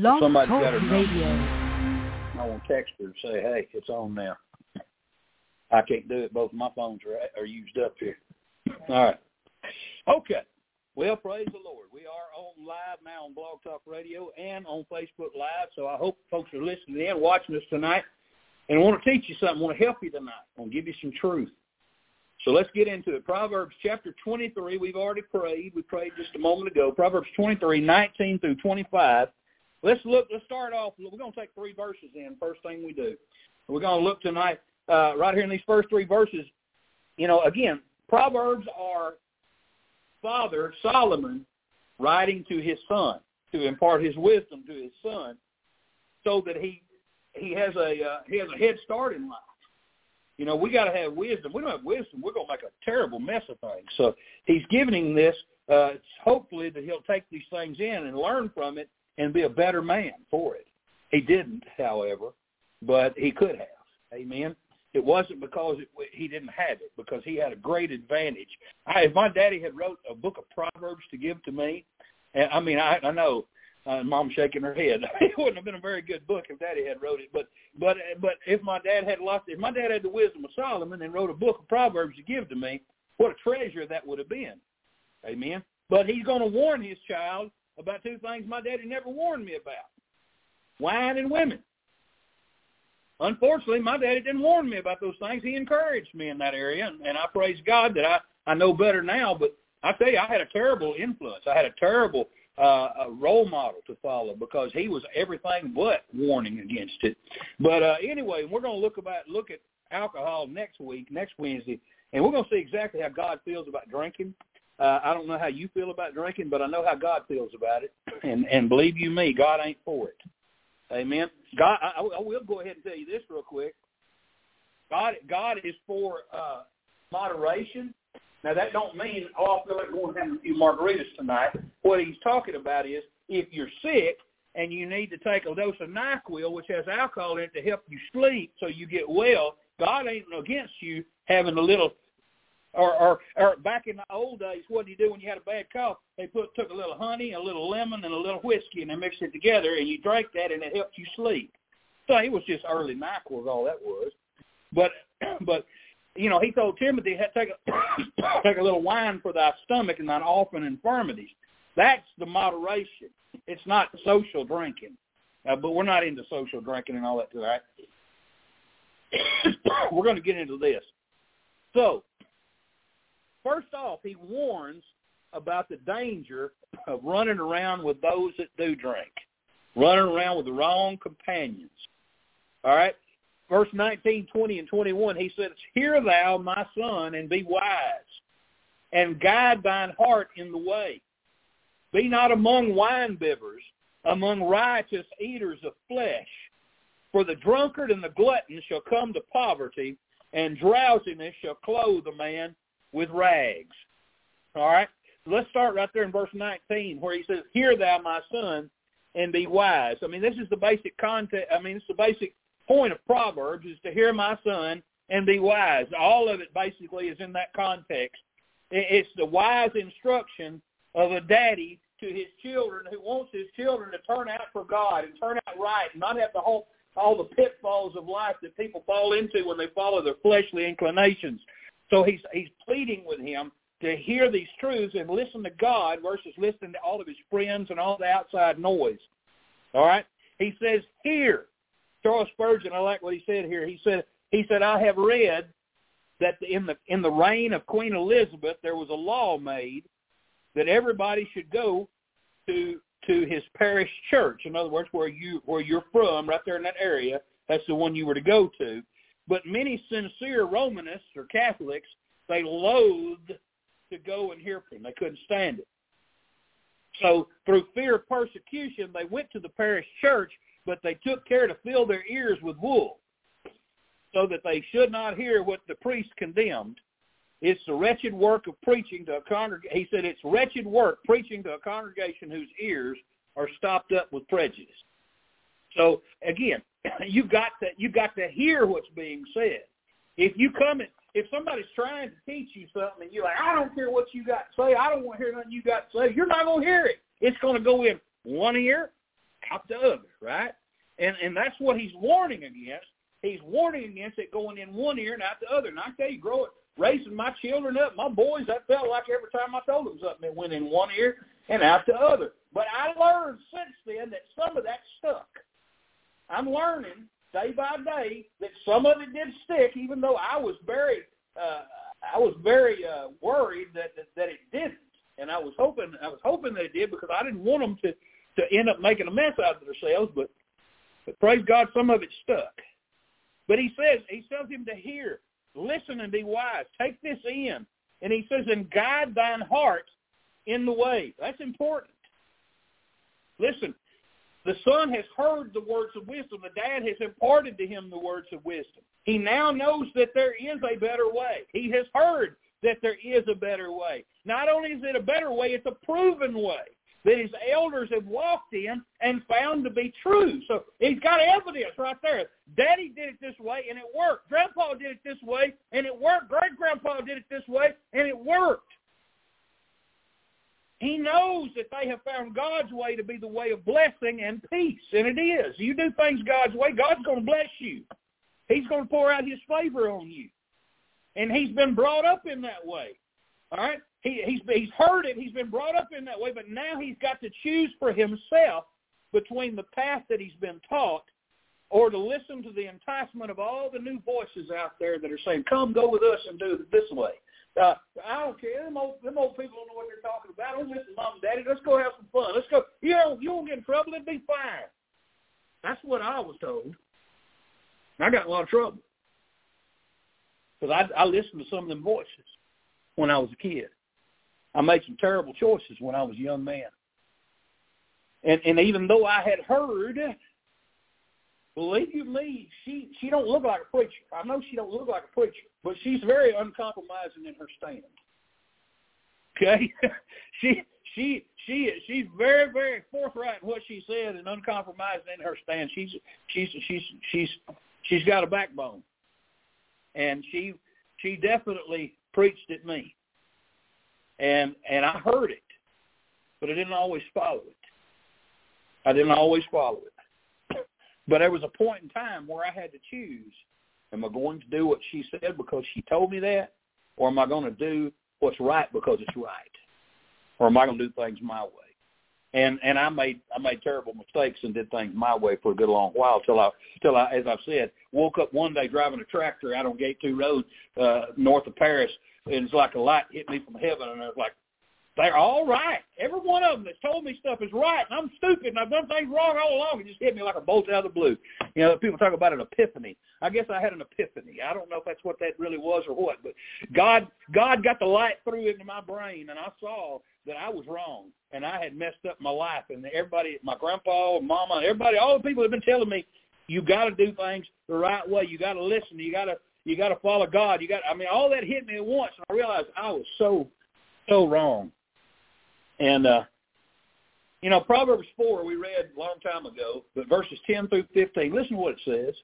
Blog Somebody's Talk got her number. Radio. I want to text her and say, hey, it's on now. I can't do it. Both my phones are, are used up here. All right. Okay. Well, praise the Lord. We are on live now on Blog Talk Radio and on Facebook Live. So I hope folks are listening in, watching us tonight. And I want to teach you something. I want to help you tonight. I want to give you some truth. So let's get into it. Proverbs chapter 23. We've already prayed. We prayed just a moment ago. Proverbs 23, 19 through 25. Let's look. Let's start off. We're going to take three verses in. First thing we do. We're going to look tonight uh, right here in these first three verses. You know, again, Proverbs are Father Solomon writing to his son to impart his wisdom to his son, so that he he has a uh, he has a head start in life. You know, we got to have wisdom. We don't have wisdom, we're going to make a terrible mess of things. So he's giving him this, uh, hopefully that he'll take these things in and learn from it and be a better man for it. He didn't, however, but he could have. Amen. It wasn't because it, he didn't have it, because he had a great advantage. I, if my daddy had wrote a book of Proverbs to give to me, and I mean, I, I know uh, mom shaking her head. it wouldn't have been a very good book if Daddy had wrote it. But but but if my dad had lost, if my dad had the wisdom of Solomon and wrote a book of Proverbs to give to me, what a treasure that would have been. Amen. But he's going to warn his child about two things my daddy never warned me about: wine and women. Unfortunately, my daddy didn't warn me about those things. He encouraged me in that area, and, and I praise God that I I know better now. But I tell you, I had a terrible influence. I had a terrible uh, role model to follow because he was everything but warning against it. But uh, anyway, we're going to look about look at alcohol next week, next Wednesday, and we're going to see exactly how God feels about drinking. Uh, I don't know how you feel about drinking, but I know how God feels about it, and and believe you me, God ain't for it. Amen. God, I, I will go ahead and tell you this real quick. God, God is for uh, moderation. Now that don't mean oh I feel like going and having a few margaritas tonight. What he's talking about is if you're sick and you need to take a dose of Nyquil, which has alcohol in it to help you sleep so you get well, God ain't against you having a little or or or back in the old days, what did you do when you had a bad cough? They put took a little honey, a little lemon, and a little whiskey, and they mixed it together, and you drank that, and it helped you sleep. So it was just early Nyquil, all that was. But but you know, he told Timothy, take a take a little wine for thy stomach and thine often infirmities. That's the moderation. It's not social drinking, uh, but we're not into social drinking and all that, right? we're going to get into this. So, first off, he warns about the danger of running around with those that do drink, running around with the wrong companions. All right? verse 19, 20, and 21, he says, Hear thou, my son, and be wise, and guide thine heart in the way. Be not among winebibbers, among riotous eaters of flesh. For the drunkard and the glutton shall come to poverty, and drowsiness shall clothe a man with rags. All right? Let's start right there in verse 19 where he says, Hear thou, my son, and be wise. I mean, this is the basic context. I mean, it's the basic point of Proverbs is to hear my son and be wise. All of it basically is in that context. It's the wise instruction of a daddy to his children who wants his children to turn out for God and turn out right and not have the whole all the pitfalls of life that people fall into when they follow their fleshly inclinations. So he's he's pleading with him to hear these truths and listen to God versus listening to all of his friends and all the outside noise. All right? He says, hear. Charles Spurgeon, I like what he said here. He said, he said, I have read that in the in the reign of Queen Elizabeth, there was a law made that everybody should go to to his parish church. In other words, where you where you're from, right there in that area, that's the one you were to go to. But many sincere Romanists or Catholics, they loathed to go and hear from. They couldn't stand it. So through fear of persecution, they went to the parish church but they took care to fill their ears with wool so that they should not hear what the priest condemned. It's the wretched work of preaching to a congregation. He said it's wretched work preaching to a congregation whose ears are stopped up with prejudice. So again, you got to you got to hear what's being said. If you come and if somebody's trying to teach you something and you're like, I don't care what you got to say, I don't want to hear nothing you got to say, you're not to hear it. It's to go in one ear out the other, right? And and that's what he's warning against. He's warning against it going in one ear and out the other. And I tell you, grow it, raising my children up, my boys, that felt like every time I told them something, it went in one ear and out the other. But I learned since then that some of that stuck. I'm learning day by day that some of it did stick, even though I was very, uh, I was very uh, worried that, that that it didn't, and I was hoping, I was hoping that it did because I didn't want them to to end up making a mess out of themselves. But, but praise God, some of it stuck. But he says, he tells him to hear, listen, and be wise. Take this in, and he says, and guide thine heart in the way. That's important. Listen, the son has heard the words of wisdom. The dad has imparted to him the words of wisdom. He now knows that there is a better way. He has heard that there is a better way. Not only is it a better way, it's a proven way that his elders have walked in and found to be true. So he's got evidence right there. Daddy did it this way and it worked. Grandpa did it this way and it worked. Great grandpa did it this way and it worked. He knows that they have found God's way to be the way of blessing and peace, and it is. You do things God's way, God's going to bless you. He's going to pour out his favor on you. And he's been brought up in that way. All right? He, he's, he's heard it. He's been brought up in that way, but now he's got to choose for himself between the path that he's been taught or to listen to the enticement of all the new voices out there that are saying, come go with us and do it this way. Uh, I don't care. Them old, them old people don't know what they're talking about. Don't listen, mom and daddy. Let's go have some fun. Let's go. You know, you won't get in trouble. It'll be fine. That's what I was told. I got in a lot of trouble because I, I listened to some of them voices when I was a kid. I made some terrible choices when I was a young man. And and even though I had heard believe you me, she she don't look like a preacher. I know she don't look like a preacher, but she's very uncompromising in her stand. Okay, she she she she's very very forthright in what she said and uncompromising in her stand. She's she's she's she's she's got a backbone, and she she definitely preached at me, and and I heard it, but I didn't always follow it. I didn't always follow it. But there was a point in time where I had to choose. Am I going to do what she said because she told me that? Or am I going to do what's right because it's right? Or am I going to do things my way? And and I made I made terrible mistakes and did things my way for a good long while till I till I as I've said woke up one day driving a tractor out on Gate Two Road uh, north of Paris and it's like a light hit me from heaven and I was like they're all right. Every one of them that's told me stuff is right, and I'm stupid, and I've done things wrong all along. It just hit me like a bolt out of the blue. You know, people talk about an epiphany. I guess I had an epiphany. I don't know if that's what that really was or what, but God, God got the light through into my brain, and I saw that I was wrong, and I had messed up my life. And everybody, my grandpa, mama, everybody, all the people have been telling me, you got to do things the right way. You got to listen. You got to, you got to follow God. You got. I mean, all that hit me at once, and I realized I was so, so wrong. And uh, you know, Proverbs four we read a long time ago, but verses ten through fifteen. Listen to what it says.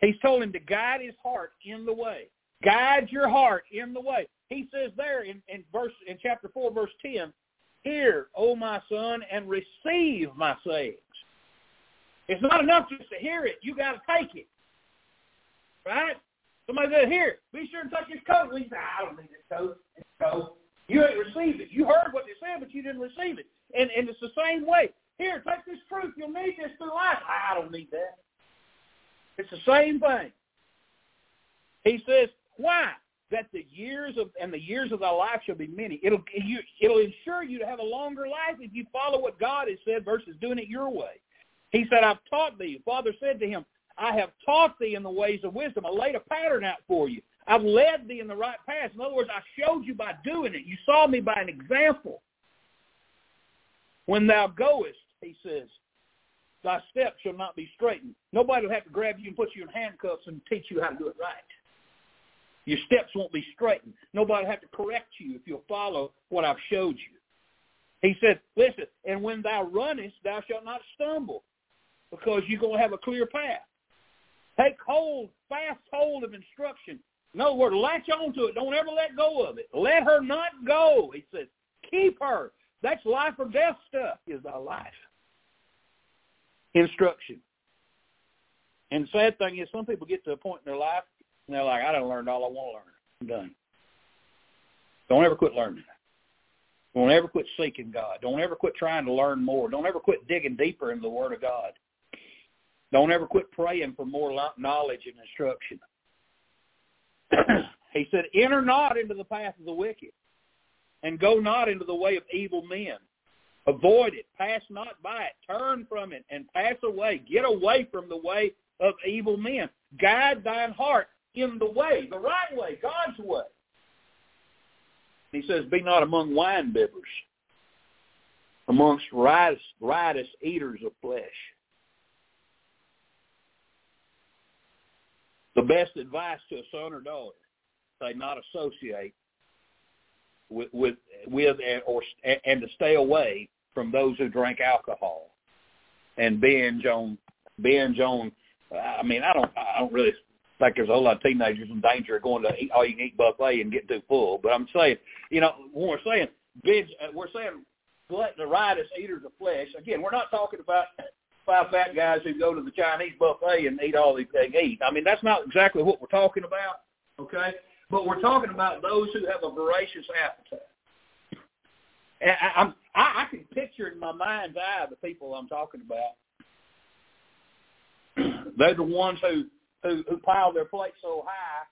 He's told him to guide his heart in the way. Guide your heart in the way. He says there in, in verse in chapter four, verse ten, Hear, O my son, and receive my sayings. It's not enough just to hear it. You got to take it. Right? Somebody said, here, be sure and take his coat. We say, I don't need this coat. It's coat. You ain't received it. You heard what they said, but you didn't receive it. And and it's the same way. Here, take this truth. You'll need this through life. I don't need that. It's the same thing. He says, why? That the years of and the years of thy life shall be many. It'll you, it'll ensure you to have a longer life if you follow what God has said versus doing it your way. He said, I've taught thee. Father said to him, I have taught thee in the ways of wisdom. I laid a pattern out for you. I've led thee in the right path. In other words, I showed you by doing it. You saw me by an example. When thou goest, he says, thy steps shall not be straightened. Nobody will have to grab you and put you in handcuffs and teach you how to do it right. Your steps won't be straightened. Nobody will have to correct you if you'll follow what I've showed you. He said, listen, and when thou runnest, thou shalt not stumble because you're going to have a clear path. Take hold, fast hold of instruction in other words, latch on to it. Don't ever let go of it. Let her not go. He says, keep her. That's life or death stuff is our life. instruction. And the sad thing is, some people get to a point in their life and they're like, "I done learned all I want to learn. I'm done." Don't ever quit learning. Don't ever quit seeking God. Don't ever quit trying to learn more. Don't ever quit digging deeper into the Word of God. Don't ever quit praying for more knowledge and instruction. he said, enter not into the path of the wicked and go not into the way of evil men. Avoid it. Pass not by it. Turn from it and pass away. Get away from the way of evil men. Guide thine heart in the way, the right way, God's way. He says, be not among wine bibbers, amongst riotous, riotous eaters of flesh. The best advice to a son or daughter, say not associate with with, with or and to stay away from those who drink alcohol and binge on binge on. I mean, I don't I don't really think there's a whole lot of teenagers in danger of going to eat all you can eat buffet and getting too full. But I'm saying, you know, when we're saying binge, uh, we're saying glutton, riotous eaters of flesh. Again, we're not talking about five fat guys who go to the Chinese buffet and eat all they can eat. I mean, that's not exactly what we're talking about. Okay, but we're talking about those who have a voracious appetite. And I, I'm, I, I can picture in my mind's eye the people I'm talking about. They're the ones who, who who pile their plate so high,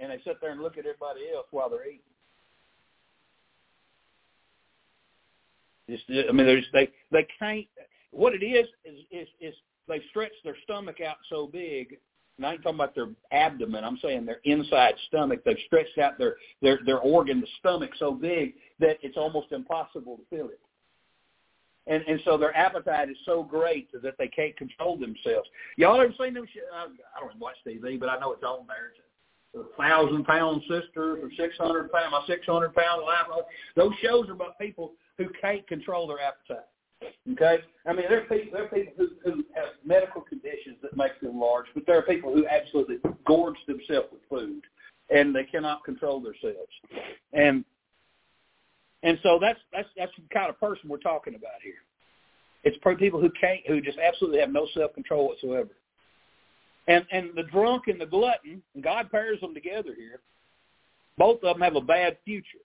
and they sit there and look at everybody else while they're eating. Just, I mean, they they they can't. What it is is is, is they stretch their stomach out so big and I ain't talking about their abdomen. I'm saying their inside stomach. They've stretched out their their their organ, the stomach, so big that it's almost impossible to fill it. And and so their appetite is so great that they can't control themselves. Y'all ever seen them? Uh, I don't watch TV, but I know it's on there. It's a thousand pound sisters or six hundred pound my six hundred pound life. Those shows are about people who can't control their appetite. Okay, I mean there are people there are people who, who have medical conditions that make them large, but there are people who absolutely gorge themselves with food, and they cannot control themselves, and and so that's that's that's the kind of person we're talking about here. It's people who can't, who just absolutely have no self control whatsoever, and and the drunk and the glutton, God pairs them together here. Both of them have a bad future.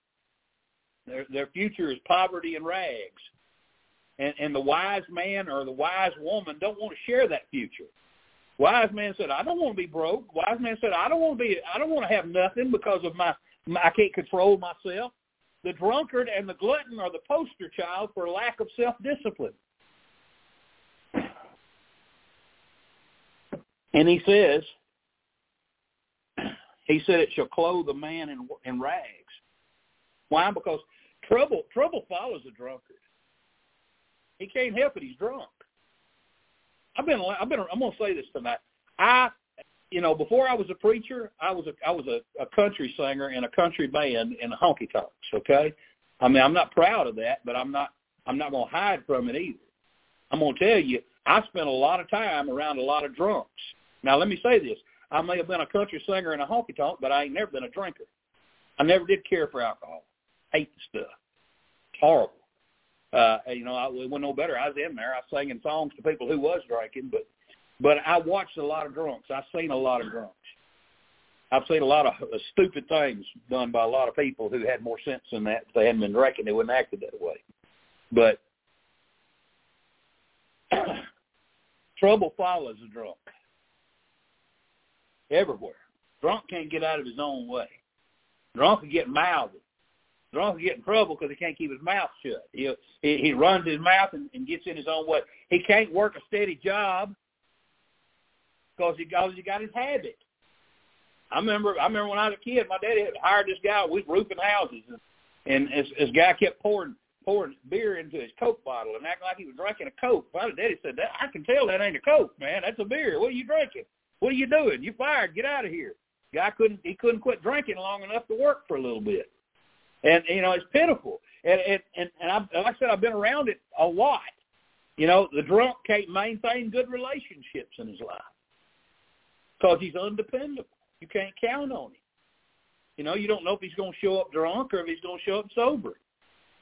Their their future is poverty and rags and, and the wise man or the wise woman don't want to share that future. Wise man said, I don't want to be broke. Wise man said, I don't want to be, I don't want to have nothing because of my, my I can't control myself. The drunkard and the glutton are the poster child for lack of self-discipline. And he says, he said it shall clothe a man in, in rags. Why? Because trouble trouble follows a drunkard. He can't help it. He's drunk. I've been, I've been, I'm to say this tonight. I, you know, before I was a preacher, I was a, I was a, a country singer in a country band in the honky tonks. Okay, I mean, I'm not proud of that, but I'm not, I'm not to hide from it either. I'm to tell you, I spent a lot of time around a lot of drunks. Now, let me say this: I may have been a country singer in a honky tonk, but I ain't never been a drinker. I never did care for alcohol. Hate the stuff. It's horrible uh, you know, I, it wasn't no better. I was in there. I was singing songs to people who was drinking, but but I watched a lot of drunks. I've seen a lot of drunks. I've seen a lot of stupid things done by a lot of people who had more sense than that. If they hadn't been drinking, they wouldn't have acted that way. But trouble follows a drunk everywhere. Drunk can't get out of his own way. Drunk can get mouthy drunk will get in trouble because he can't keep his mouth shut. He he, he runs his mouth and, and gets in his own way. He can't work a steady job because he got he got his habit. I remember I remember when I was a kid, my daddy had hired this guy. We were roofing houses, and, and this, this guy kept pouring pouring beer into his Coke bottle and acting like he was drinking a Coke. My daddy said, "That I can tell that ain't a Coke, man. That's a beer. What are you drinking? What are you doing? You fired. Get out of here." Guy couldn't he couldn't quit drinking long enough to work for a little bit and you know it's pitiful. And and and, and I, like I said, I've been around it a lot. You know, the drunk can't maintain good relationships in his life because he's undependable. You can't count on him. You know, you don't know if he's going to show up drunk or if he's going to show up sober.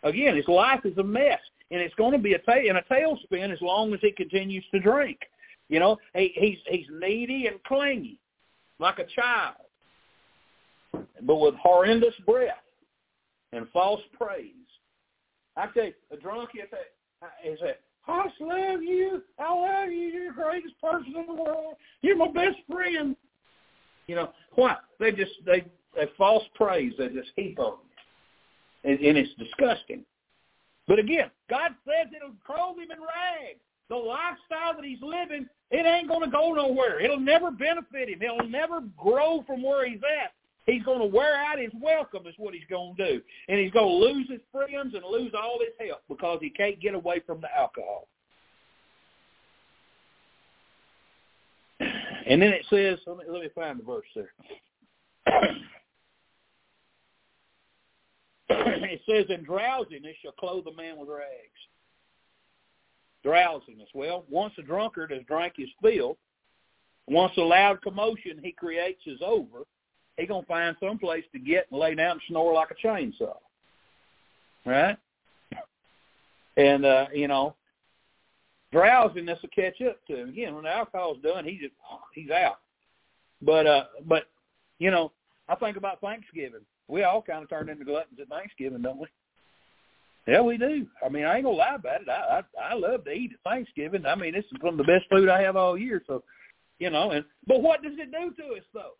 Again, his life is a mess. and it's going to be a ta- in a tailspin as long as he continues to drink. You know, he, he's he's needy and clingy, like a child, but with horrendous breath and false praise. I tell you, a drunk is a is a I love you. I love you. You're the greatest person in the world. You're my best friend. You know why? They just they they false praise. They just heap on you, and, and it's disgusting. But again, God says it'll clothe him in rags. The lifestyle that he's living, it ain't going to go nowhere. It'll never benefit him. It'll never grow from where he's at. He's going to wear out his welcome is what he's going to do. And he's going to lose his friends and lose all his help because he can't get away from the alcohol. And then it says, let me, let me find the verse there. it says, in drowsiness shall clothe a man with rags. Drowsiness. Well, once a drunkard has drank his fill, once a loud commotion he creates is over, he gonna find some place to get and lay down and snore like a chainsaw. Right? And uh, you know, drowsiness will catch up to him. Again, when the alcohol's done, he just he's out. But uh but you know, I think about Thanksgiving. We all kind of turned into gluttons at Thanksgiving, don't we? Yeah, we do. I mean, I ain't gonna lie about it. I I, I love to eat at Thanksgiving. I mean, this is some of the best food I have all year. So, you know, and but what does it do to us though?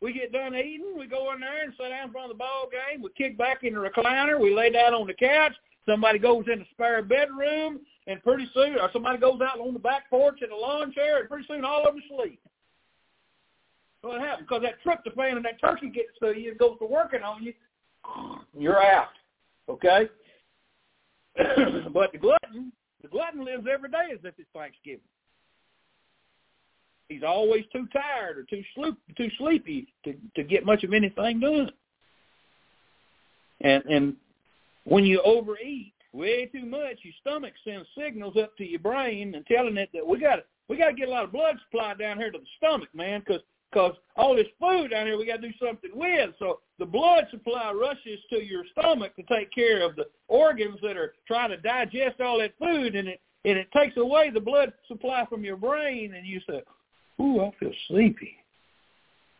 We get done eating, we go in there and sit down in front of the ball game. We kick back in the recliner. We lay down on the couch. Somebody goes in the spare bedroom, and pretty soon, or somebody goes out on the back porch in a lawn chair, and pretty soon all of them sleep. What happened? Because that tryptophan and that turkey gets to you and goes to working on you. You're out. Okay. but the glutton, the glutton lives every day as if it's Thanksgiving. He's always too tired or too sleep, too sleepy to to get much of anything done. And and when you overeat way too much, your stomach sends signals up to your brain and telling it that we got we got to get a lot of blood supply down here to the stomach, man, because because all this food down here we got to do something with. So the blood supply rushes to your stomach to take care of the organs that are trying to digest all that food, and it and it takes away the blood supply from your brain, and you say, "Ooh, I feel sleepy.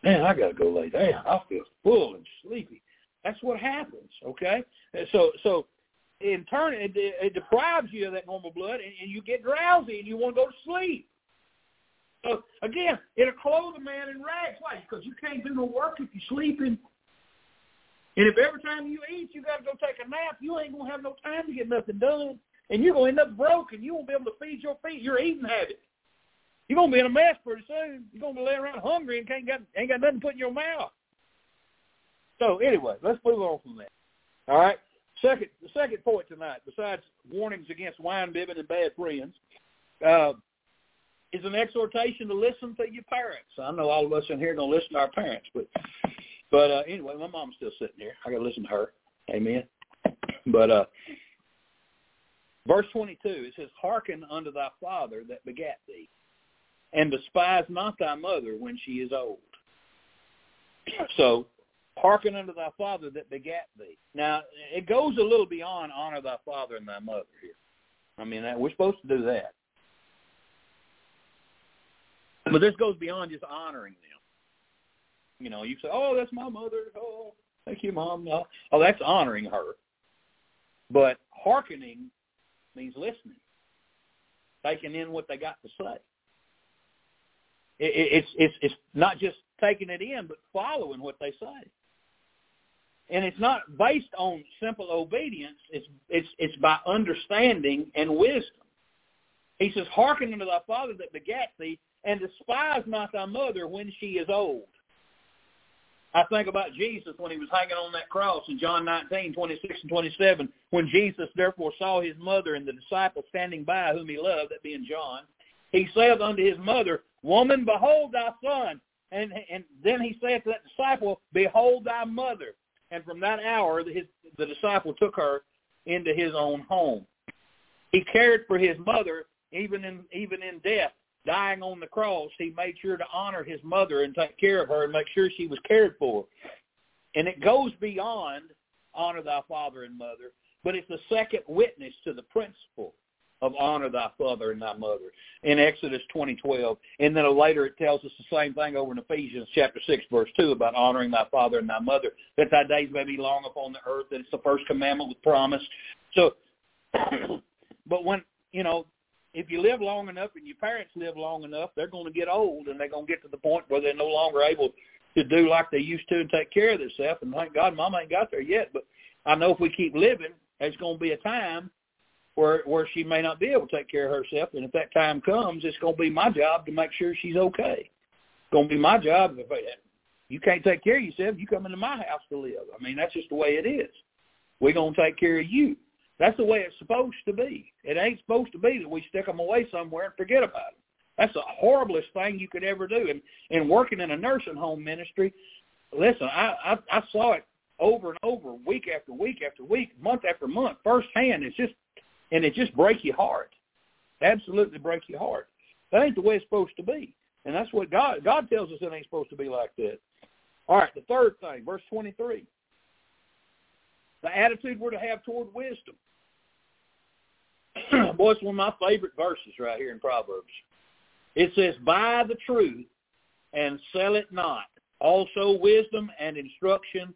Man, I got to go lay down. I feel full and sleepy." That's what happens. Okay, so so in turn, it, it deprives you of that normal blood, and, and you get drowsy, and you want to go to sleep. So again, it'll clothe a man in rags. Why? Because you can't do no work if you're sleeping. And if every time you eat, you got to go take a nap, you ain't gonna have no time to get nothing done, and you're gonna end up broke, and you won't be able to feed your feet your eating habit. You're gonna be in a mess pretty soon. You're gonna be laying around hungry and can't got ain't got nothing to put in your mouth. So anyway, let's move on from that. All right. Second, the second point tonight, besides warnings against wine bibbing and bad friends, uh, is an exhortation to listen to your parents. I know all of us in here are to listen to our parents, but but uh, anyway, my mom's still sitting here. I got to listen to her. Amen. But uh, verse 22, it says, Hearken unto thy father that begat thee, and despise not thy mother when she is old. So, hearken unto thy father that begat thee. Now, it goes a little beyond honor thy father and thy mother here. I mean, we're supposed to do that. But this goes beyond just honoring them. You know, you say, "Oh, that's my mother." Oh, thank you, mom. Oh, that's honoring her. But hearkening means listening, taking in what they got to say. It, it, it's it's it's not just taking it in, but following what they say. And it's not based on simple obedience. It's it's it's by understanding and wisdom. He says, "Hearken unto thy father that begat thee, and despise not thy mother when she is old. I think about Jesus when he was hanging on that cross in John 19, 26 and 27, when Jesus therefore saw his mother and the disciple standing by whom he loved, that being John, he said unto his mother, Woman, behold thy son. And, and then he said to that disciple, Behold thy mother. And from that hour, his, the disciple took her into his own home. He cared for his mother even in even in death dying on the cross, he made sure to honor his mother and take care of her and make sure she was cared for. And it goes beyond honor thy father and mother, but it's the second witness to the principle of honor thy father and thy mother in Exodus 20:12. And then later it tells us the same thing over in Ephesians chapter 6 verse 2 about honoring thy father and thy mother, that thy days may be long upon the earth, that it's the first commandment with promise. So, but when, you know, if you live long enough and your parents live long enough, they're going to get old and they're going to get to the point where they're no longer able to do like they used to and take care of themselves. And thank God Mama ain't got there yet, but I know if we keep living, there's going to be a time where where she may not be able to take care of herself. And if that time comes, it's going to be my job to make sure she's okay. It's going to be my job. If you can't take care of yourself, you come into my house to live. I mean, that's just the way it is. We're going to take care of you. That's the way it's supposed to be. It ain't supposed to be that we stick them away somewhere and forget about them. That's the horriblest thing you could ever do. And and working in a nursing home ministry, listen, I I, I saw it over and over, week after week after week, month after month, firsthand. It's just and it just breaks your heart. Absolutely break your heart. That ain't the way it's supposed to be. And that's what God God tells us it ain't supposed to be like that. All right, the third thing, verse 23. The attitude we're to have toward wisdom. Boy, it's one of my favorite verses right here in Proverbs. It says, buy the truth and sell it not. Also wisdom and instruction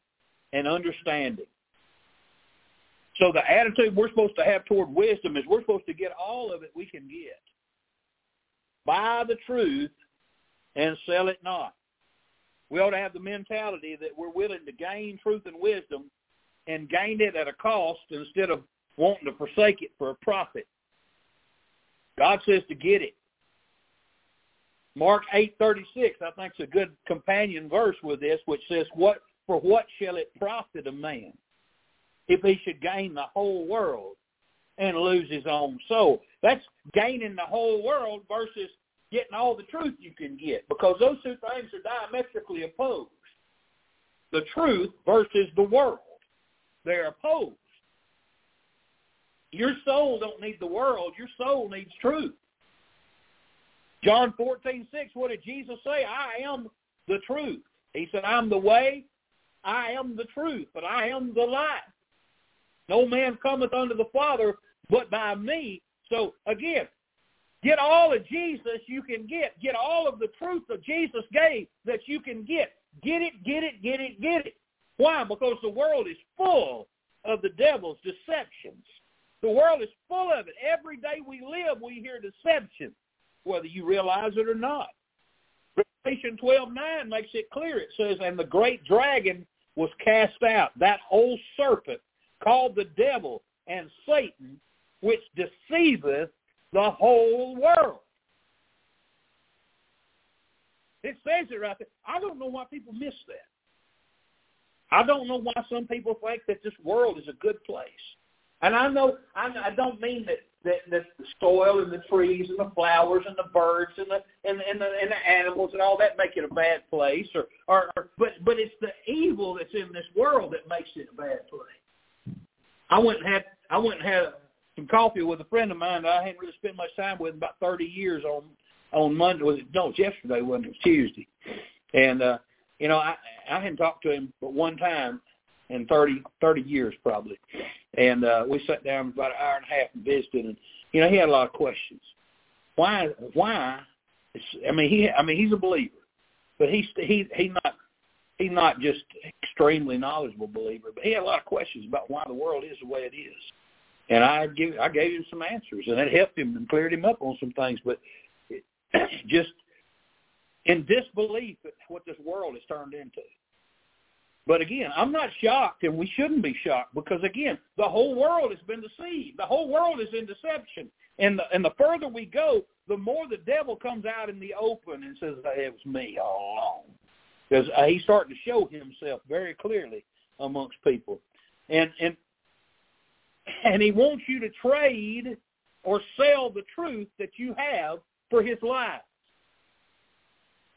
and understanding. So the attitude we're supposed to have toward wisdom is we're supposed to get all of it we can get. Buy the truth and sell it not. We ought to have the mentality that we're willing to gain truth and wisdom and gain it at a cost instead of wanting to forsake it for a profit. God says to get it. Mark 8:36 I think is a good companion verse with this which says what for what shall it profit a man if he should gain the whole world and lose his own soul. That's gaining the whole world versus getting all the truth you can get because those two things are diametrically opposed. The truth versus the world. They're opposed. Your soul don't need the world. Your soul needs truth. John 14, 6, what did Jesus say? I am the truth. He said, I'm the way, I am the truth, but I am the life. No man cometh unto the Father but by me. So again, get all of Jesus you can get. Get all of the truth that Jesus gave that you can get. Get it, get it, get it, get it. Why? Because the world is full of the devil's deceptions. The world is full of it. Every day we live, we hear deception, whether you realize it or not. Revelation 12:9 makes it clear. It says, "And the great dragon was cast out, that old serpent called the devil and Satan, which deceiveth the whole world. It says it right there. I don't know why people miss that. I don't know why some people think that this world is a good place. And I know I, I don't mean that, that that the soil and the trees and the flowers and the birds and the and, and the and the animals and all that make it a bad place or, or or but but it's the evil that's in this world that makes it a bad place. I went and had I went and had some coffee with a friend of mine that I hadn't really spent much time with in about thirty years on on Monday was it no, it's yesterday wasn't it? it was Tuesday. And uh, you know, I I hadn't talked to him but one time in thirty thirty years probably. And uh we sat down about an hour and a half and visited and you know, he had a lot of questions. Why why I mean he I mean he's a believer. But he's he he not he's not just extremely knowledgeable believer, but he had a lot of questions about why the world is the way it is. And I give I gave him some answers, and it helped him and cleared him up on some things. But it, just in disbelief at what this world has turned into. But again, I'm not shocked, and we shouldn't be shocked because again, the whole world has been deceived. The whole world is in deception, and the and the further we go, the more the devil comes out in the open and says, "It was me all along." Because uh, he's starting to show himself very clearly amongst people, and and and he wants you to trade or sell the truth that you have for his lies.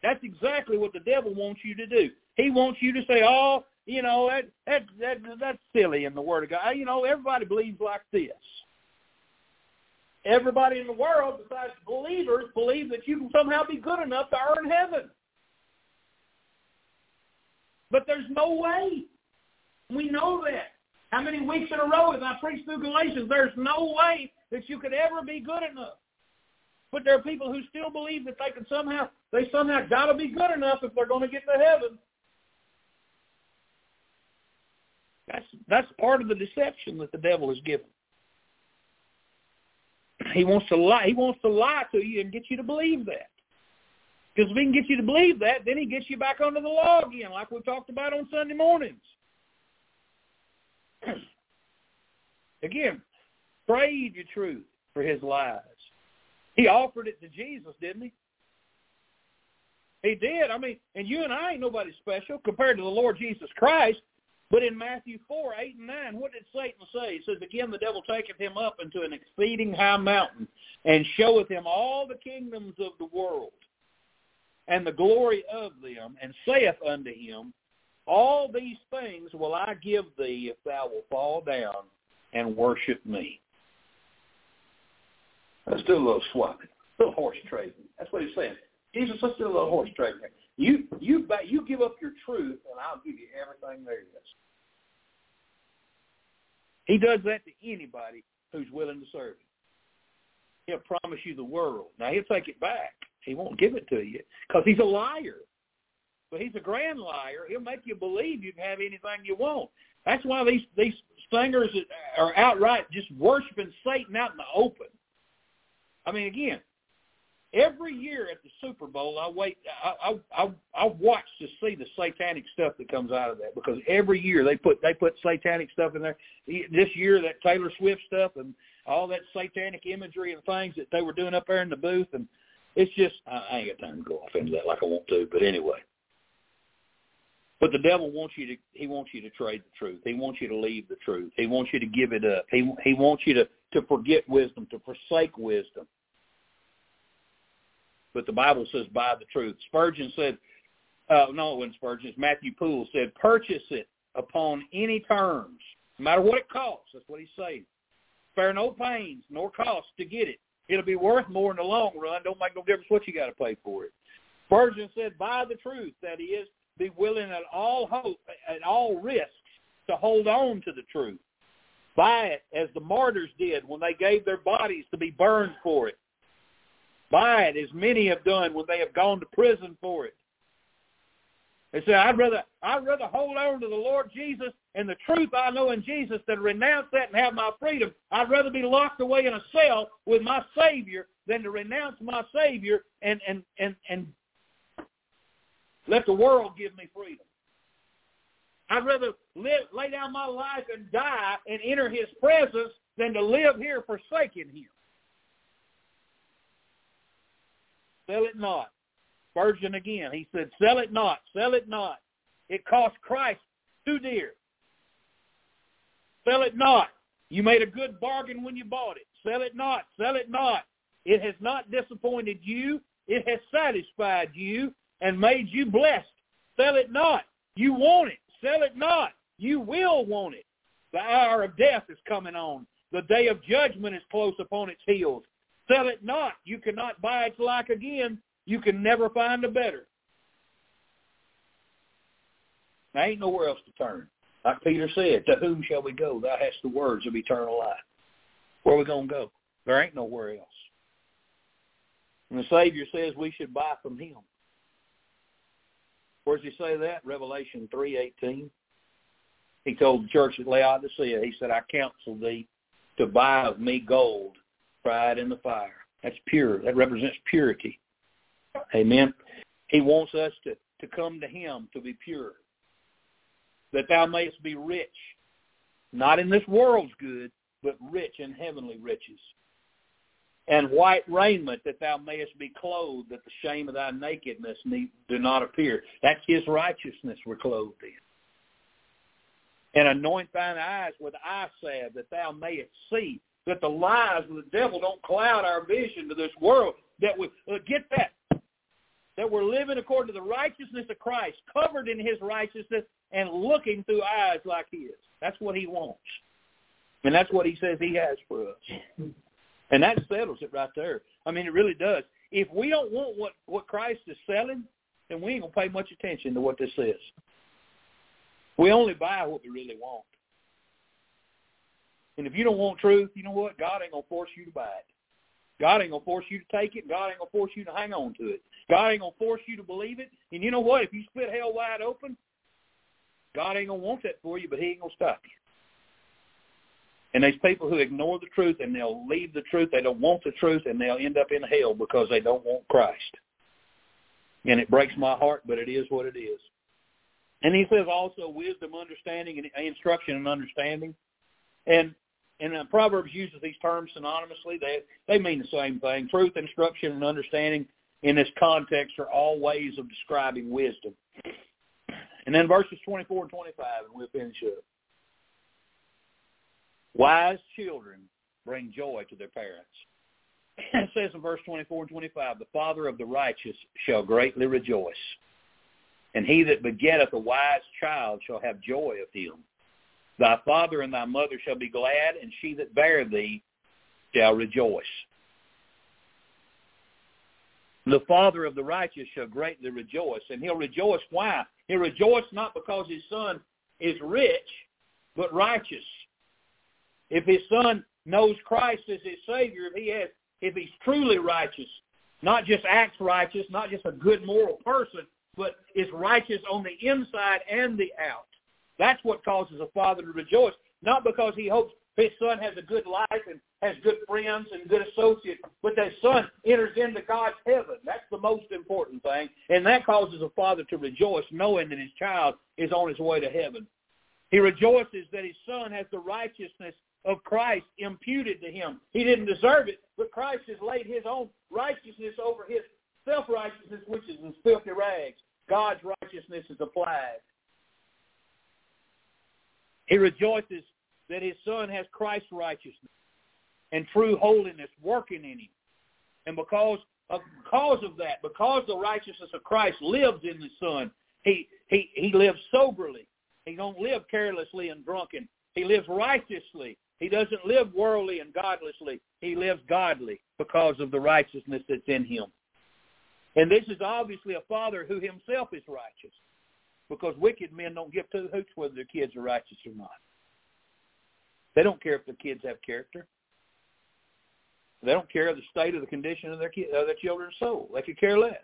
That's exactly what the devil wants you to do. He wants you to say, "Oh, you know that that that that's silly in the Word of God. You know, everybody believes like this." Everybody in the world, besides believers, believe that you can somehow be good enough to earn heaven. But there's no way. We know that. How many weeks in a row have I preached through Galatians? There's no way that you could ever be good enough. But there are people who still believe that they can somehow, they somehow got to be good enough if they're going to get to heaven. That's that's part of the deception that the devil has given. He wants to lie. He wants to lie to you and get you to believe that. Because if he can get you to believe that, then he gets you back under the law again, like we talked about on Sunday mornings. again, trade your truth for his lies. He offered it to Jesus, didn't he? He did. I mean, and you and I ain't nobody special compared to the Lord Jesus Christ. But in Matthew 4, 8 and 9, what did Satan say? He says, Again, the devil taketh him up into an exceeding high mountain and showeth him all the kingdoms of the world and the glory of them, and saith unto him, All these things will I give thee if thou wilt fall down and worship me. Let's do a little swapping, a little horse trading. That's what he's saying. Jesus, let's do a little horse trading. You you you give up your truth, and I'll give you everything there is. He does that to anybody who's willing to serve him. He'll promise you the world. Now he'll take it back. He won't give it to you because he's a liar. But he's a grand liar. He'll make you believe you can have anything you want. That's why these these singers are outright just worshiping Satan out in the open. I mean, again, every year at the Super Bowl, I wait. I I I, I watch to see the satanic stuff that comes out of that because every year they put they put satanic stuff in there. This year, that Taylor Swift stuff and all that satanic imagery and things that they were doing up there in the booth, and it's just I, ain't got time to go off into that like I want to. But anyway. But the devil wants you to he wants you to trade the truth. He wants you to leave the truth. He wants you to give it up. He he wants you to to forget wisdom, to forsake wisdom but the Bible says buy the truth. Spurgeon said, uh, no, it wasn't Spurgeon, it's Matthew Poole said, purchase it upon any terms, no matter what it costs. That's what he's saying. Spare no pains nor cost to get it. It'll be worth more in the long run. Don't make no difference what you got to pay for it. Spurgeon said, buy the truth, that is, be willing at all hope, at all risks to hold on to the truth. Buy it as the martyrs did when they gave their bodies to be burned for it by it, as many have done when they have gone to prison for it. They say, I'd rather I'd rather hold on to the Lord Jesus and the truth I know in Jesus than renounce that and have my freedom. I'd rather be locked away in a cell with my Savior than to renounce my Savior and and and and let the world give me freedom. I'd rather live, lay down my life and die and enter His presence than to live here forsaking Him. Sell it not. Spurgeon again. He said, sell it not. Sell it not. It cost Christ too dear. Sell it not. You made a good bargain when you bought it. Sell it not. Sell it not. It has not disappointed you. It has satisfied you and made you blessed. Sell it not. You want it. Sell it not. You will want it. The hour of death is coming on. The day of judgment is close upon its heels. Sell it not. You cannot buy its like again. You can never find a better. There ain't nowhere else to turn. Like Peter said, to whom shall we go? Thou hast the words of eternal life. Where are we going to go? There ain't nowhere else. And the Savior says we should buy from him. Where does he say that? Revelation 3.18. He told the church at Laodicea, he said, I counsel thee to buy of me gold tried in the fire. That's pure. That represents purity. Amen. He wants us to, to come to him to be pure. That thou mayest be rich, not in this world's good, but rich in heavenly riches. And white raiment that thou mayest be clothed, that the shame of thy nakedness need, do not appear. That's his righteousness we're clothed in. And anoint thine eyes with eye salve, that thou mayest see that the lies of the devil don't cloud our vision to this world. That we uh, get that that we're living according to the righteousness of Christ, covered in His righteousness, and looking through eyes like His. That's what He wants, and that's what He says He has for us. And that settles it right there. I mean, it really does. If we don't want what what Christ is selling, then we ain't gonna pay much attention to what this says. We only buy what we really want. And if you don't want truth, you know what? God ain't gonna force you to buy it. God ain't gonna force you to take it. God ain't gonna force you to hang on to it. God ain't gonna force you to believe it. And you know what? If you split hell wide open, God ain't gonna want that for you, but He ain't gonna stop you. And there's people who ignore the truth and they'll leave the truth. They don't want the truth and they'll end up in hell because they don't want Christ. And it breaks my heart, but it is what it is. And he says also wisdom, understanding, and instruction and understanding. And and uh, Proverbs uses these terms synonymously. They they mean the same thing. Truth, instruction, and understanding in this context are all ways of describing wisdom. And then verses 24 and 25, and we'll finish up. Wise children bring joy to their parents. It says in verse 24 and 25, the father of the righteous shall greatly rejoice, and he that begetteth a wise child shall have joy of him. Thy father and thy mother shall be glad, and she that bare thee shall rejoice. The father of the righteous shall greatly rejoice, and he'll rejoice why? He'll rejoice not because his son is rich, but righteous. If his son knows Christ as his Savior, if he has, if he's truly righteous, not just acts righteous, not just a good moral person, but is righteous on the inside and the out. That's what causes a father to rejoice, not because he hopes his son has a good life and has good friends and good associates, but that son enters into God's heaven. That's the most important thing. And that causes a father to rejoice knowing that his child is on his way to heaven. He rejoices that his son has the righteousness of Christ imputed to him. He didn't deserve it, but Christ has laid his own righteousness over his self-righteousness, which is in filthy rags. God's righteousness is applied. He rejoices that his son has Christ's righteousness and true holiness working in him. And because of, because of that, because the righteousness of Christ lives in the son, he, he, he lives soberly. He don't live carelessly and drunken. He lives righteously. He doesn't live worldly and godlessly. He lives godly because of the righteousness that's in him. And this is obviously a father who himself is righteous because wicked men don't give two hoots whether their kids are righteous or not. They don't care if their kids have character. They don't care the state of the condition of their kid, of their children's soul. They could care less.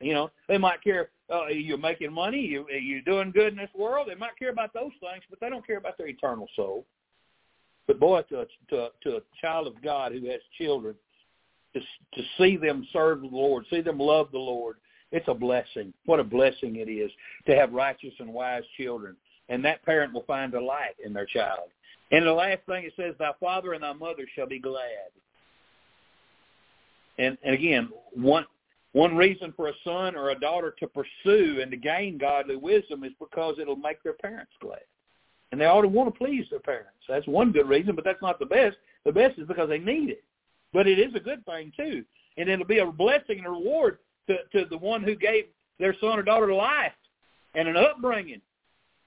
You know, they might care. Uh, you're making money. You you're doing good in this world. They might care about those things, but they don't care about their eternal soul. But boy, to a, to to a child of God who has children, to to see them serve the Lord, see them love the Lord, it's a blessing. What a blessing it is to have righteous and wise children, and that parent will find delight in their child. And the last thing it says, "Thy father and thy mother shall be glad." And and again, one one reason for a son or a daughter to pursue and to gain godly wisdom is because it'll make their parents glad. And they ought to want to please their parents. That's one good reason, but that's not the best. The best is because they need it. But it is a good thing too. And it'll be a blessing and a reward to, to the one who gave their son or daughter life and an upbringing.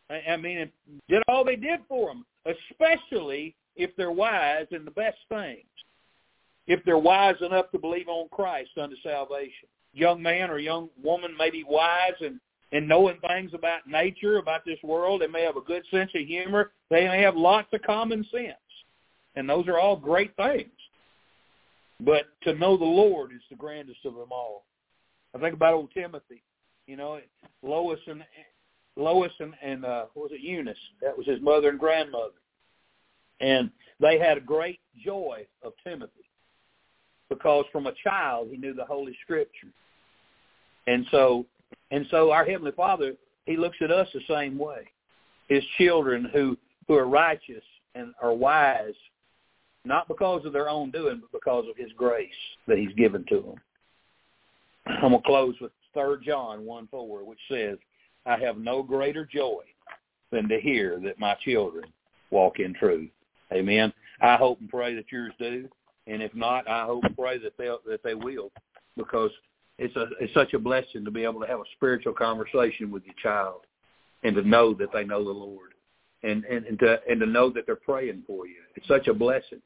I, I mean, did all they did for them, especially if they're wise in the best things if they're wise enough to believe on Christ unto salvation. Young man or young woman may be wise and and knowing things about nature, about this world. They may have a good sense of humor. They may have lots of common sense. And those are all great things. But to know the Lord is the grandest of them all. I think about old Timothy. You know, Lois and Lois and, and uh, what was it Eunice? That was his mother and grandmother, and they had a great joy of Timothy because from a child he knew the Holy Scripture. And so, and so our Heavenly Father, He looks at us the same way. His children who who are righteous and are wise, not because of their own doing, but because of His grace that He's given to them. I'm gonna close with Third John one four, which says, "I have no greater joy than to hear that my children walk in truth." Amen. I hope and pray that yours do. And if not, I hope and pray that they that they will, because it's a it's such a blessing to be able to have a spiritual conversation with your child, and to know that they know the Lord, and and, and to and to know that they're praying for you. It's such a blessing,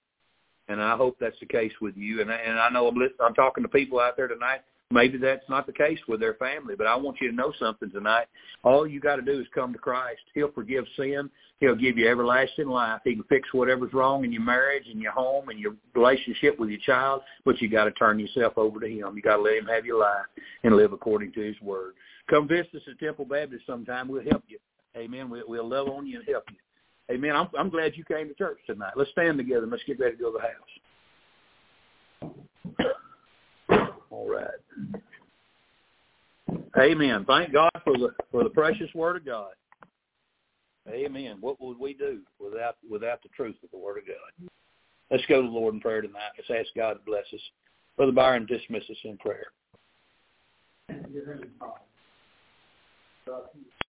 and I hope that's the case with you. And and I know I'm listening, I'm talking to people out there tonight. Maybe that's not the case with their family, but I want you to know something tonight. All you got to do is come to Christ. He'll forgive sin. He'll give you everlasting life. He can fix whatever's wrong in your marriage, and your home, and your relationship with your child, but you got to turn yourself over to him. You got to let him have your life and live according to his word. Come visit us at Temple Baptist sometime. We'll help you. Amen. We'll, love on you and help you. Amen. I'm, I'm glad you came to church tonight. Let's stand together. Let's get ready to go to the house. All right. Amen. Thank God for the for the precious word of God. Amen. What would we do without without the truth of the word of God? Let's go to the Lord in prayer tonight. Let's ask God to bless us. Brother Byron, dismiss us in prayer.